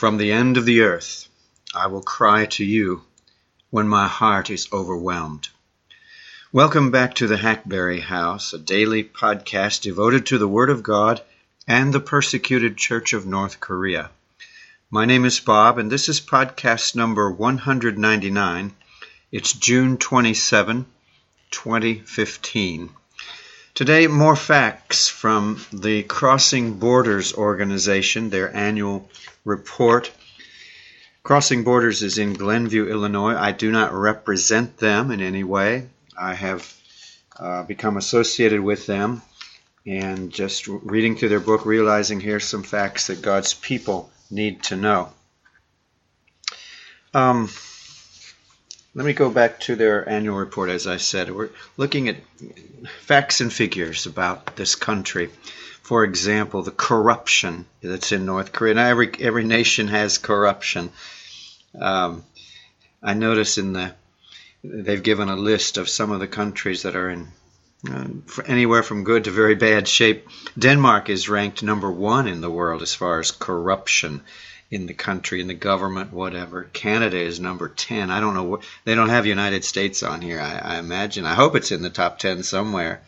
From the end of the earth I will cry to you when my heart is overwhelmed. Welcome back to the Hackberry House, a daily podcast devoted to the Word of God and the persecuted Church of North Korea. My name is Bob, and this is podcast number 199. It's June 27, 2015. Today, more facts from the Crossing Borders organization, their annual report. Crossing Borders is in Glenview, Illinois. I do not represent them in any way. I have uh, become associated with them and just reading through their book, realizing here's some facts that God's people need to know. Um, let me go back to their annual report. As I said, we're looking at facts and figures about this country. For example, the corruption that's in North Korea. Now, every every nation has corruption. Um, I notice in the they've given a list of some of the countries that are in uh, anywhere from good to very bad shape. Denmark is ranked number one in the world as far as corruption in the country, in the government, whatever. Canada is number 10. I don't know what, they don't have United States on here, I, I, imagine. I hope it's in the top 10 somewhere.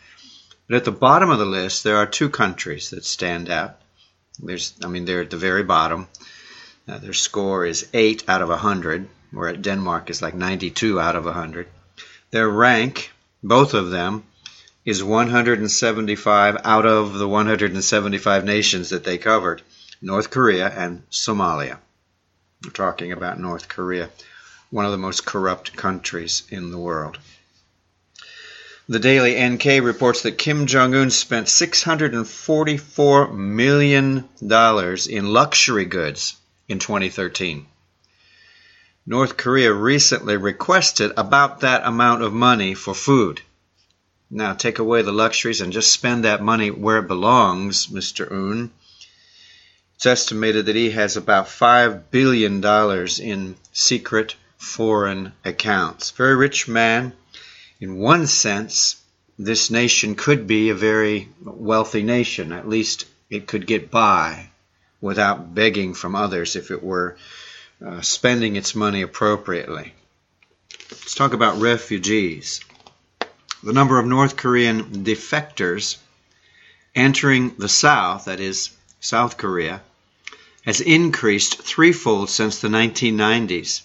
But at the bottom of the list, there are two countries that stand out. There's, I mean, they're at the very bottom. Uh, their score is 8 out of 100, where Denmark is like 92 out of 100. Their rank, both of them, is 175 out of the 175 nations that they covered. North Korea and Somalia. We're talking about North Korea, one of the most corrupt countries in the world. The Daily NK reports that Kim Jong un spent $644 million in luxury goods in 2013. North Korea recently requested about that amount of money for food. Now, take away the luxuries and just spend that money where it belongs, Mr. Un. It's estimated that he has about $5 billion in secret foreign accounts. Very rich man. In one sense, this nation could be a very wealthy nation. At least it could get by without begging from others if it were uh, spending its money appropriately. Let's talk about refugees. The number of North Korean defectors entering the South, that is, South Korea, has increased threefold since the 1990s.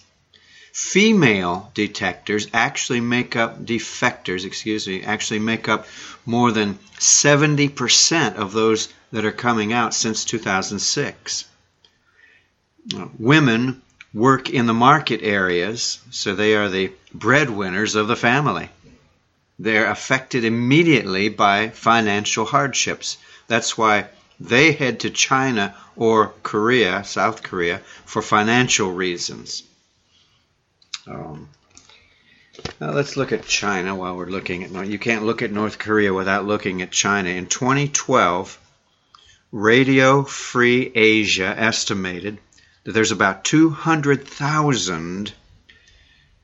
Female detectors actually make up defectors, excuse me, actually make up more than 70% of those that are coming out since 2006. Women work in the market areas, so they are the breadwinners of the family. They're affected immediately by financial hardships. That's why they head to China or Korea, South Korea, for financial reasons. Um, now let's look at China while we're looking at North. You can't look at North Korea without looking at China. In 2012, Radio Free Asia estimated that there's about 200,000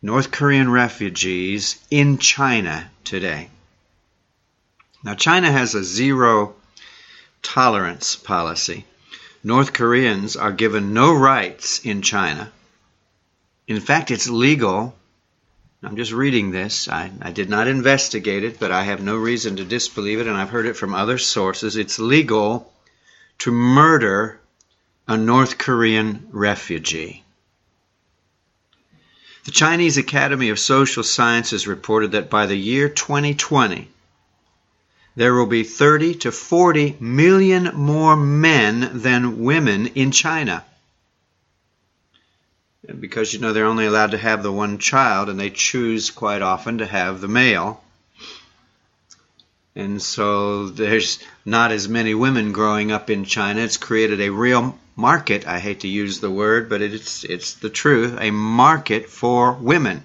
North Korean refugees in China today. Now, China has a zero tolerance policy. North Koreans are given no rights in China. In fact, it's legal. I'm just reading this. I, I, did not investigate it, but I have no reason to disbelieve it, and I've heard it from other sources. It's legal to murder a North Korean refugee. The Chinese Academy of Social Sciences reported that by the year 2020, there will be 30 to 40 million more men than women in China. Because, you know, they're only allowed to have the one child, and they choose quite often to have the male. And so there's not as many women growing up in China. It's created a real market. I hate to use the word, but it's, it's the truth a market for women.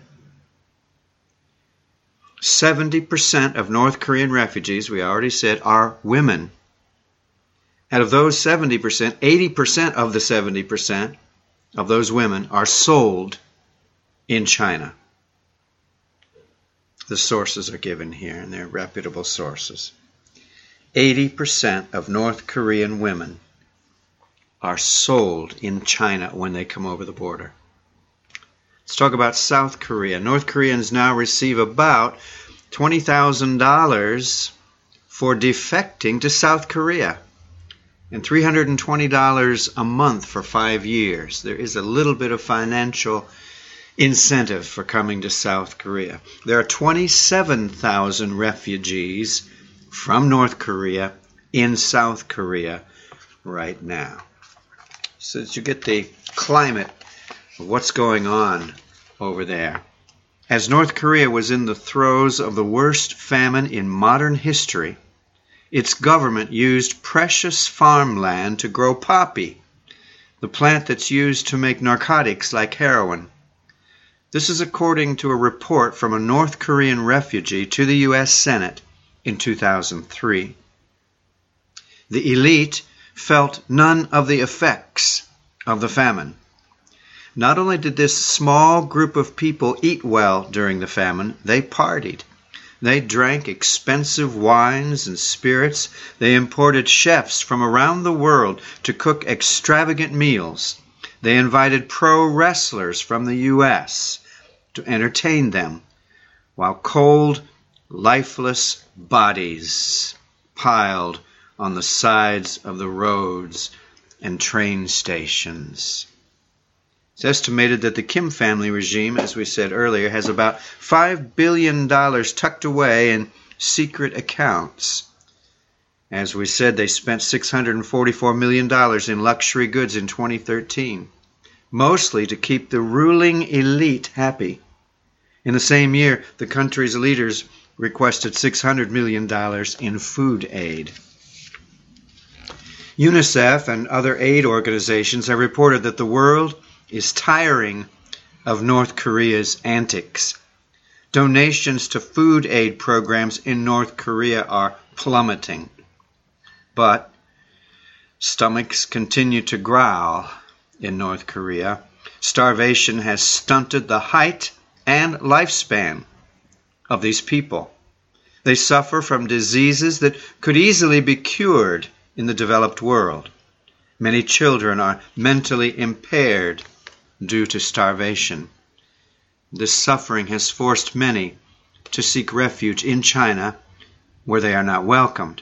70% of North Korean refugees, we already said, are women. Out of those 70%, 80% of the 70% of those women are sold in China. The sources are given here, and they're reputable sources. 80% of North Korean women are sold in China when they come over the border. Let's talk about South Korea. North Koreans now receive about $20,000 for defecting to South Korea and $320 a month for five years. There is a little bit of financial incentive for coming to South Korea. There are 27,000 refugees from North Korea in South Korea right now. So that you get the climate what's going on over there. As North Korea was in the throes of the worst famine in modern history, its government used precious farmland to grow poppy, the plant that's used to make narcotics like heroin. This is according to a report from a North Korean refugee to the U.S. Senate in 2003. The elite felt none of the effects of the famine. Not only did this small group of people eat well during the famine, they partied. They drank expensive wines and spirits. They imported chefs from around the world to cook extravagant meals. They invited pro wrestlers from the U.S. to entertain them, while cold, lifeless bodies piled on the sides of the roads and train stations. It's estimated that the Kim family regime, as we said earlier, has about $5 billion tucked away in secret accounts. As we said, they spent $644 million in luxury goods in 2013, mostly to keep the ruling elite happy. In the same year, the country's leaders requested $600 million in food aid. UNICEF and other aid organizations have reported that the world is tiring of North Korea's antics. Donations to food aid programs in North Korea are plummeting. But stomachs continue to growl in North Korea. Starvation has stunted the height and lifespan of these people. They suffer from diseases that could easily be cured in the developed world. Many children are mentally impaired due to starvation. This suffering has forced many to seek refuge in China where they are not welcomed.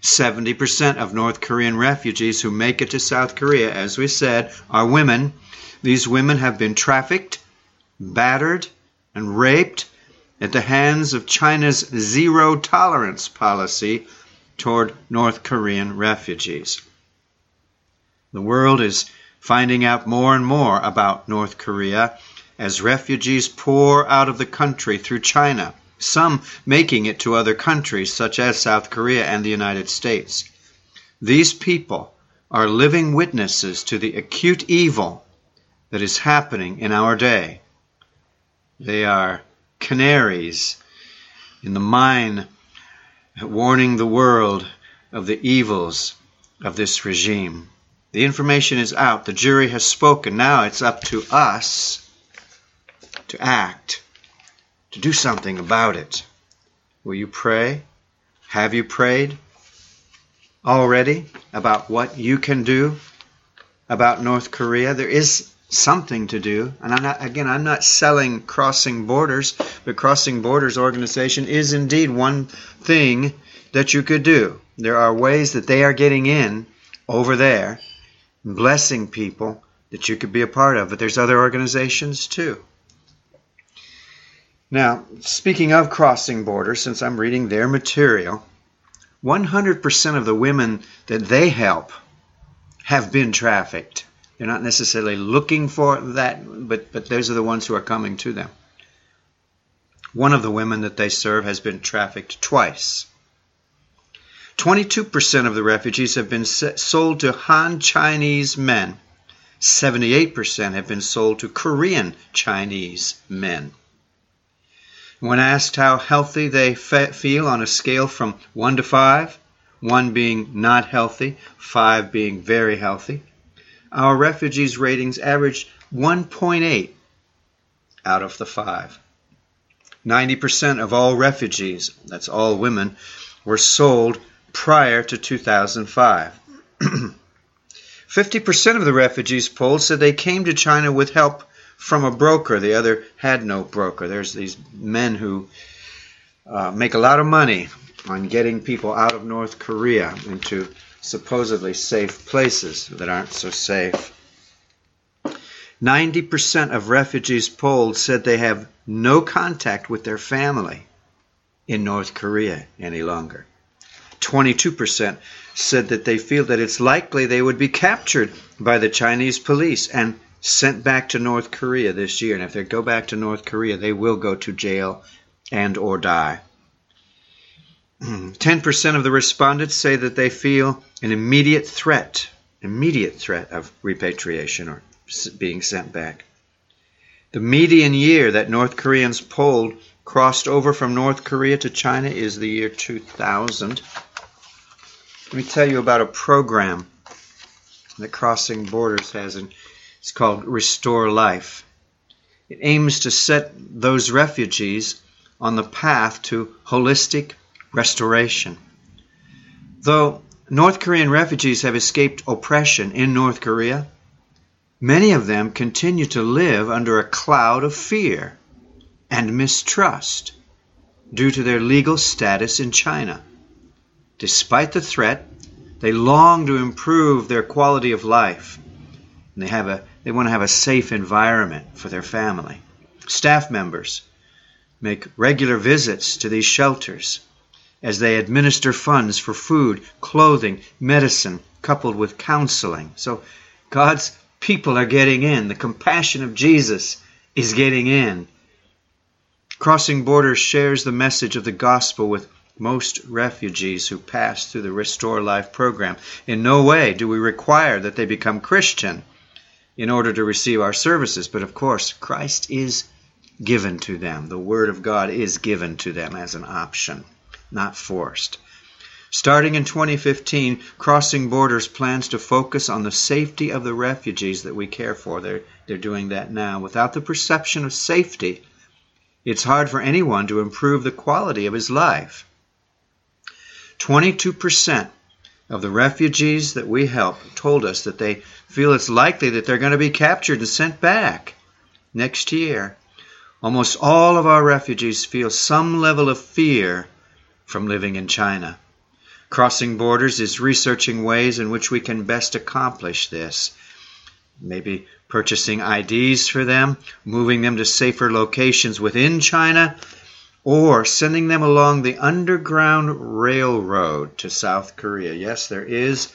70% of North Korean refugees who make it to South Korea, as we said, are women. These women have been trafficked, battered, and raped at the hands of China's zero tolerance policy toward North Korean refugees. The world is finding out more and more about North Korea as refugees pour out of the country through China, some making it to other countries such as South Korea and the United States. These people are living witnesses to the acute evil that is happening in our day. They are canaries in the mine warning the world of the evils of this regime. The information is out. The jury has spoken. Now it's up to us to act, to do something about it. Will you pray? Have you prayed already about what you can do about North Korea? There is something to do. And I'm not, again, I'm not selling Crossing Borders, but Crossing Borders organization is indeed one thing that you could do. There are ways that they are getting in over there blessing people that you could be a part of. But there's other organizations too. Now, speaking of crossing borders, since I'm reading their material, 100% of the women that they help have been trafficked. They're not necessarily looking for that, but, but those are the ones who are coming to them. One of the women that they serve has been trafficked twice. 22% of the refugees have been sold to Han Chinese men. 78% have been sold to Korean Chinese men. When asked how healthy they feel on a scale from 1 to 5, 1 being not healthy, 5 being very healthy, our refugees' ratings averaged 1.8 out of the 5. 90% of all refugees, that's all women, were sold prior to 2005. 50% of the refugees polled said they came to China with help from a broker. The other had no broker. There's these men who uh, make a lot of money on getting people out of North Korea into supposedly safe places that aren't so safe. 90% of refugees polled said they have no contact with their family in North Korea any longer. 22% said that they feel that it's likely they would be captured by the Chinese police and sent back to North Korea this year. And if they go back to North Korea, they will go to jail and or die. 10% of the respondents say that they feel an immediate threat, immediate threat of repatriation or being sent back. The median year that North Koreans polled crossed over from North Korea to China is the year 2000. Let me tell you about a program that Crossing Borders has, and it's called Restore Life. It aims to set those refugees on the path to holistic restoration. Though North Korean refugees have escaped oppression in North Korea, many of them continue to live under a cloud of fear and mistrust due to their legal status in China. Despite the threat, they long to improve their quality of life. And they, have a, they want to have a safe environment for their family. Staff members make regular visits to these shelters as they administer funds for food, clothing, medicine, coupled with counseling. So God's people are getting in. The compassion of Jesus is getting in. Crossing Borders shares the message of the gospel with most refugees who pass through the Restore Life program. In no way do we require that they become Christian in order to receive our services, but of course, Christ is given to them. The Word of God is given to them as an option not forced. Starting in 2015, Crossing Borders plans to focus on the safety of the refugees that we care for. They're, they're doing that now. Without the perception of safety, it's hard for anyone to improve the quality of his life. 22% of the refugees that we help told us that they feel it's likely that they're going to be captured and sent back next year. Almost all of our refugees feel some level of fear from living in China. Crossing Borders is researching ways in which we can best accomplish this. Maybe purchasing IDs for them, moving them to safer locations within China, or sending them along the Underground Railroad to South Korea. Yes, there is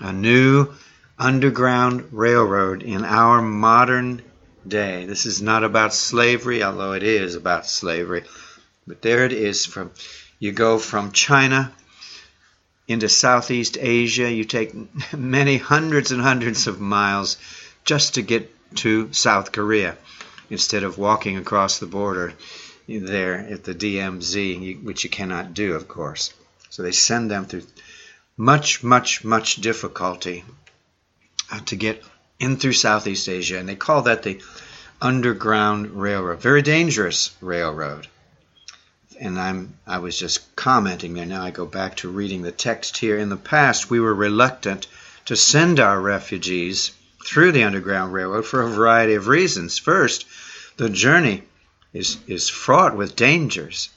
a new Underground Railroad in our modern day. This is not about slavery, although it is about slavery. But there it is from you go from China into Southeast Asia. You take many hundreds and hundreds of miles just to get to South Korea instead of walking across the border there at the DMZ, which you cannot do, of course. So they send them through much, much, much difficulty uh, to get in through Southeast Asia, and they call that the Underground Railroad. Very dangerous railroad and I'm I was just commenting there. Now I go back to reading the text here. In the past, we were reluctant to send our refugees through the Underground Railroad for a variety of reasons. First, the journey is, is fraught with dangers.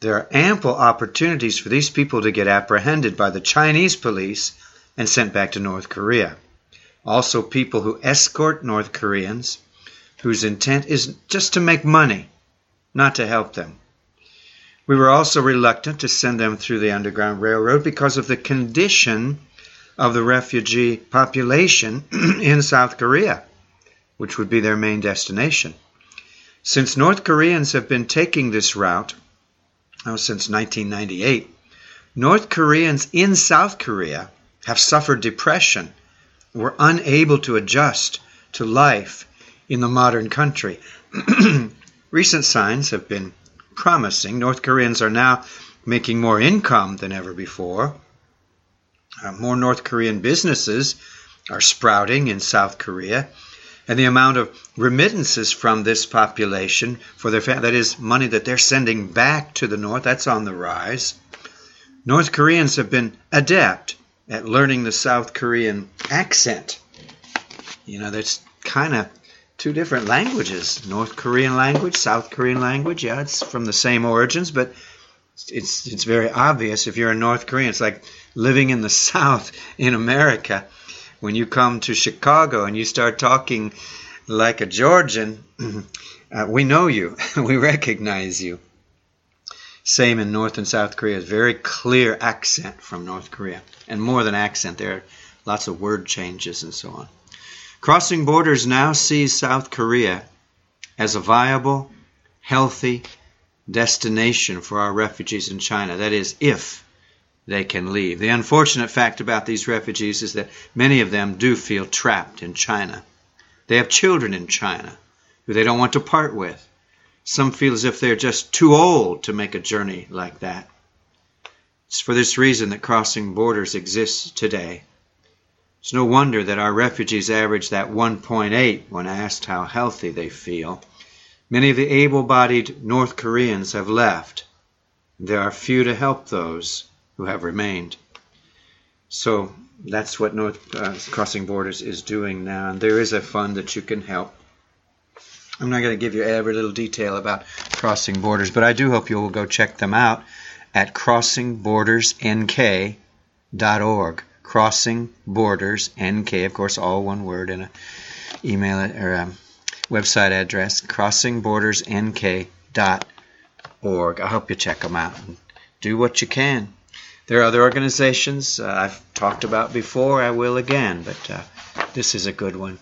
There are ample opportunities for these people to get apprehended by the Chinese police and sent back to North Korea. Also, people who escort North Koreans whose intent is just to make money, not to help them. We were also reluctant to send them through the Underground Railroad because of the condition of the refugee population in South Korea, which would be their main destination. Since North Koreans have been taking this route oh, since 1998, North Koreans in South Korea have suffered depression, were unable to adjust to life in the modern country. Recent signs have been promising. North Koreans are now making more income than ever before. Uh, more North Korean businesses are sprouting in South Korea. And the amount of remittances from this population for their that is money that they're sending back to the north, that's on the rise. North Koreans have been adept at learning the South Korean accent. You know, that's kind of two different languages North Korean language, South Korean language. Yeah, it's from the same origins, but it's, it's very obvious if you're a North Korean. It's like living in the South in America. When you come to Chicago and you start talking like a Georgian, uh, we know you, we recognize you. Same in North and South Korea. Very clear accent from North Korea. And more than accent, there are lots of word changes and so on. Crossing Borders now sees South Korea as a viable, healthy destination for our refugees in China. That is, if they can leave. The unfortunate fact about these refugees is that many of them do feel trapped in China. They have children in China who they don't want to part with. Some feel as if they're just too old to make a journey like that. It's for this reason that crossing borders exists today. It's no wonder that our refugees average that 1.8 when asked how healthy they feel. Many of the able bodied North Koreans have left. There are few to help those who have remained. So that's what North uh, Crossing Borders is doing now, and there is a fund that you can help. I'm not going to give you every little detail about Crossing Borders, but I do hope you will go check them out at crossingbordersnk.org. Crossing Borders NK, of course, all one word in a email or a website address. Crossingbordersnk.org. I hope you check them out and do what you can. There are other organizations uh, I've talked about before. I will again, but uh, this is a good one.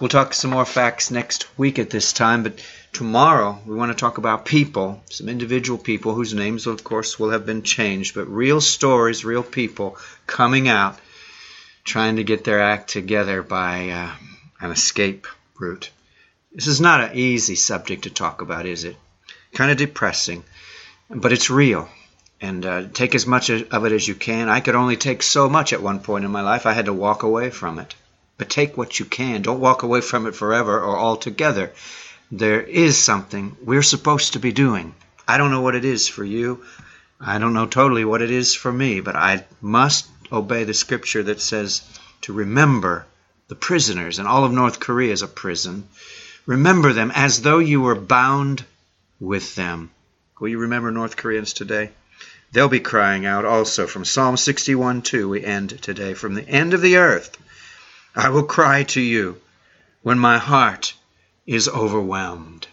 We'll talk some more facts next week at this time, but tomorrow we want to talk about people, some individual people whose names, of course, will have been changed, but real stories, real people coming out, trying to get their act together by uh, an escape route. This is not an easy subject to talk about, is it? Kind of depressing, but it's real and uh, take as much of it as you can. I could only take so much at one point in my life. I had to walk away from it. But take what you can. Don't walk away from it forever or altogether. There is something we're supposed to be doing. I don't know what it is for you. I don't know totally what it is for me, but I must obey the scripture that says to remember the prisoners, and all of North Korea is a prison. Remember them as though you were bound with them. Will you remember North Koreans today? They'll be crying out also from Psalm 61 2. We end today. From the end of the earth, I will cry to you when my heart is overwhelmed.